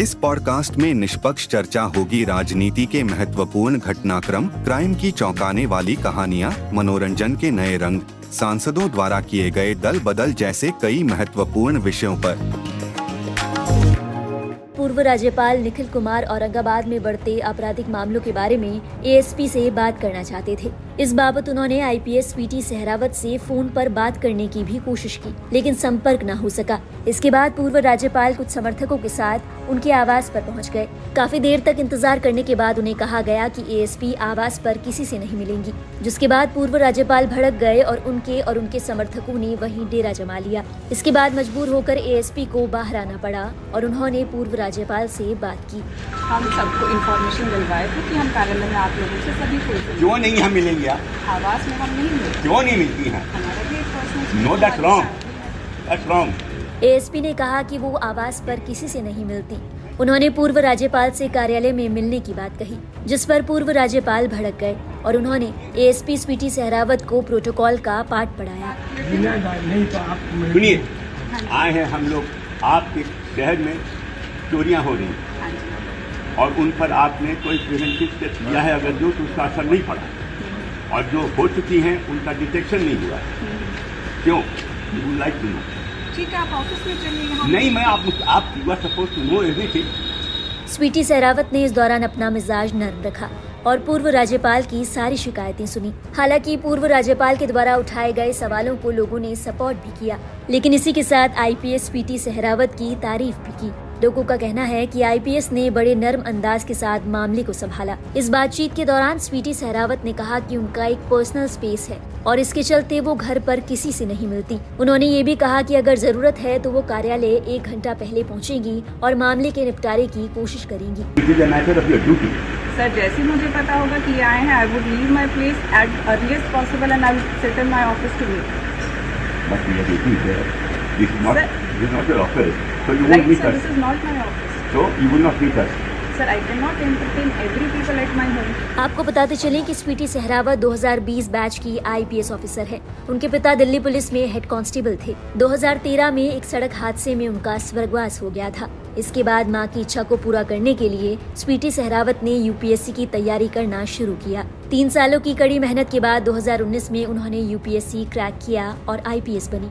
इस पॉडकास्ट में निष्पक्ष चर्चा होगी राजनीति के महत्वपूर्ण घटनाक्रम, क्राइम की चौंकाने वाली कहानियाँ, मनोरंजन के नए रंग, सांसदों द्वारा किए गए दल बदल जैसे कई महत्वपूर्ण विषयों पर। पूर्व राज्यपाल निखिल कुमार औरंगाबाद में बढ़ते आपराधिक मामलों के बारे में एएसपी से बात करना चाहते थे। इस बाबत उन्होंने आईपीएस पीटी सहरावत से फ़ोन पर बात करने की भी कोशिश की, लेकिन संपर्क न हो सका। इसके बाद पूर्व राज्यपाल कुछ समर्थकों के साथ उनके आवास पर पहुँच गए। काफ़ी देर तक इंतज़ार करने के बाद उन्हें कहा गया कि एएसपी आवास पर किसी से नहीं मिलेंगी। जिसके बाद पूर्व राज्यपाल भड़क गए और उनके और उनके समर्थकों ने वहीं डेरा जमा लिया। इसके बाद मजबूर होकर एएसपी को बाहर आना पड़ा और उन्होंने पूर्व राज्यपाल से बात की। हम सबको इन्फॉर्मेशन दिलवाए थे कि हम कार्यालय में आप लोगों से सभी को क्यों नहीं हम मिलेंगे आप? आवास में हम नहीं मिलते क्यों नहीं मिलती हैं? No that's wrong that's wrong ASP ने कहा कि वो आवास पर किसी से नहीं मिलती। उन्होंने पूर्व राज्यपाल से कार्यालय में मिलने की बात कही जिस पर पूर्व राज्यपाल भड़क गए और उन्होंने एएसपी स्वीटी सहरावत को प्रोटोकॉल का पाठ पढ़ाया। सुनिए आए हैं हम लोग आपके शहर में। चोरियाँ हो रही हैं। और उन पर आपने कोई प्रिवेंटिव स्टेप लिया है अगर जो तो उसका असर नहीं पड़ा। और जो हो चुकी हैं उनका डिटेक्शन नहीं हुआ। है क्यों? यू लाइक टू नो ठीक है आप ऑफ़िस में चलिए नहीं मैं आप आप you are suppose to know everything Sweety Sehrawat ने इस दौरान अपना मिजाज नर्म रखा और पूर्व राज्यपाल की सारी शिकायतें सुनी। हालाँकि पूर्व राज्यपाल के द्वारा उठाए गए सवालों को लोगों ने सपोर्ट भी किया लेकिन इसी के साथ आईपीएस पीटी सहरावत की तारीफ़ भी की। लोगों का कहना है कि आईपीएस ने बड़े नर्म अंदाज के साथ मामले को संभाला। इस बातचीत के दौरान स्वीटी सहरावत ने कहा कि उनका एक पर्सनल स्पेस है और इसके चलते वो घर पर किसी से नहीं मिलती। उन्होंने ये भी कहा कि अगर ज़रूरत है तो वो कार्यालय एक घंटा पहले पहुंचेंगी और मामले के निपटारे की कोशिश करेंगी। सर जैसे मुझे पता होगा कि ये आए हैं I would leave my place at earliest possible and I will sit in my office to meet this is not Sir. Meet sir us this is not my office so you will not meet us sir I can not entertain every people at my आपको बताते चलें कि Sweety Sehrawat 2020 batch की IPS officer है। उनके पिता Delhi police में head constable थे। 2013 में एक सड़क हादसे में उनका स्वर्गवास हो गया था। इसके बाद माँ की इच्छा को पूरा करने के लिए स्वीटी सहरावत ने यूपीएससी की तैयारी करना शुरू किया। तीन सालों की कड़ी मेहनत के बाद 2019 में उन्होंने यूपीएससी क्रैक किया और आईपीएस बनी।